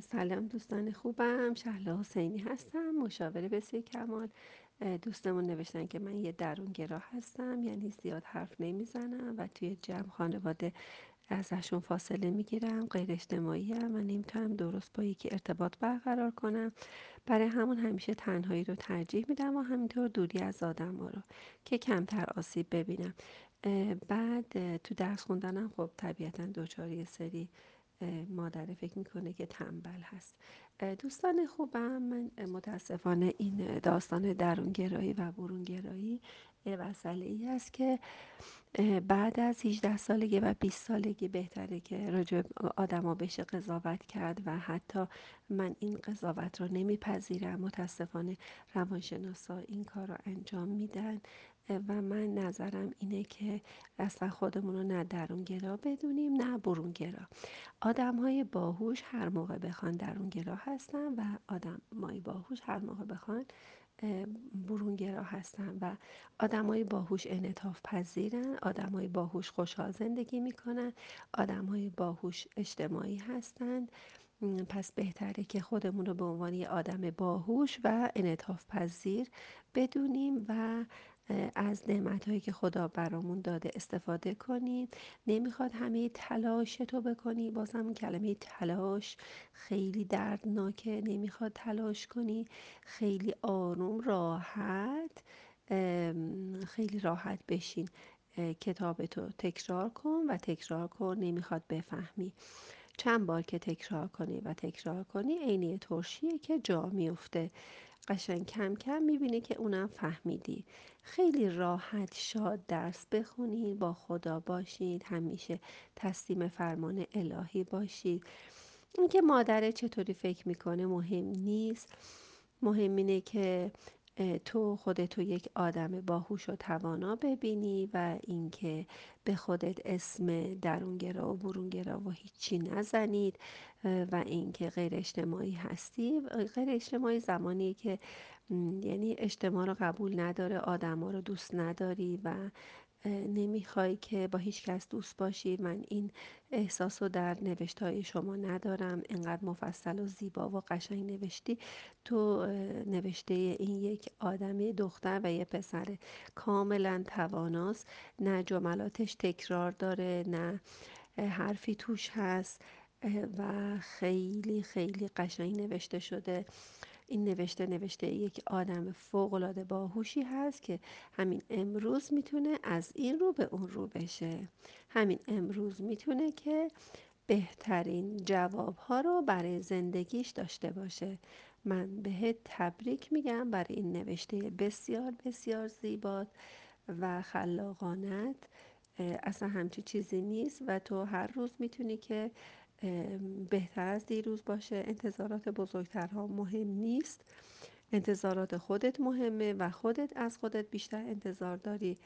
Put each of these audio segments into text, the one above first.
سلام دوستان خوبم. شهلا حسینی هستم مشاور بسیار کمال. دوستمون نوشتن که من یه درونگرا هستم یعنی زیاد حرف نمی‌زنم و توی جمع خانواده ازشون فاصله می‌گیرم غیر اجتماعی هم و نمی‌تونم درست با یکی ارتباط برقرار کنم. برای همون همیشه تنهایی رو ترجیح میدم و همینطور دوری از آدم ها رو که کمتر آسیب ببینم. بعد تو درس خوندنم خب طبیعتا دوچاری سری مادره فکر می‌کنه که تنبل هست. دوستان خوبم من متاسفانه این داستان درونگرایی و برونگرایی مسئله ای است که بعد از 18 سالگی و 20 سالگی بهتره که راجع آدما بشه قضاوت کرد و حتی من این قضاوت رو نمیپذیرم. متاسفانه روانشناسا این کار رو انجام میدن. و من نظرم اینه که اصلا خودمون رو نه درونگرا بدونیم نه برونگرا. آدم های باهوش هر موقع بخوان درونگرا هستن و آدم مای باهوش هر موقع بخوان برونگرا هستن و آدم های باهوش انعطاف پذیرن آدم های باهوش خوشحال زندگی می‌کنن آدم های باهوش اجتماعی هستند پس بهتره که خودمون رو به عنوان یه آدم باهوش و انعطاف پذیر بدونیم و از نعمت که خدا برامون داده استفاده کنیم نمی‌خواد همه تلاش تو بکنی. بازم کلمه تلاش خیلی دردناکه. نمی‌خواد تلاش کنی. خیلی آروم راحت خیلی راحت بشین. کتاب تو تکرار کن و تکرار کن. نمی‌خواد بفهمی. چند بار که تکرار کنی و تکرار کنی عینی ترشیه که جا میفته. قشنگ کم کم می‌بینی که اونم فهمیدی. خیلی راحت شاد درس بخونید با خدا باشید. همیشه تسلیم فرمان الهی باشید. اینکه مادره چطوری فکر می‌کنه مهم نیست. مهم اینه که تو خودتو یک آدم باهوش و توانا ببینی و اینکه به خودت اسم درونگرا و برونگرا و هیچی نزنید و اینکه غیر اجتماعی هستی. غیر اجتماعی زمانی که یعنی اجتماع رو قبول نداره آدم رو دوست نداری و نمی‌خوای که با هیچ کس دوست باشی. من این احساس رو در نوشت های شما ندارم. انقدر مفصل و زیبا و قشنگ نوشتی. تو نوشته این یک آدم دختر و یه پسر کاملا تواناست. نه جملاتش تکرار داره نه حرفی توش هست. و خیلی خیلی قشنگ نوشته شده. این نوشته نوشته یک آدم فوقالعاده باهوشی هست که همین امروز می‌تونه از این رو به اون رو بشه. همین امروز می‌تونه که بهترین جواب ها رو برای زندگیش داشته باشه. من بهت تبریک میگم برای این نوشته بسیار بسیار زیبات و خلاقانت. اصلا همچی چیزی نیست و تو هر روز می‌تونی که بهتر از دیروز باشه. انتظارات بزرگترها مهم نیست. انتظارات خودت مهمه و خودت از خودت بیشتر انتظار داری.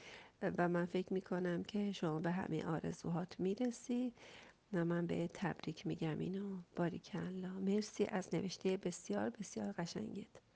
و من فکر می‌کنم که شما به همه آرزوهات می‌رسی. و من به تبریک میگم اینو. باریکلا. مرسی از نوشته بسیار بسیار قشنگت.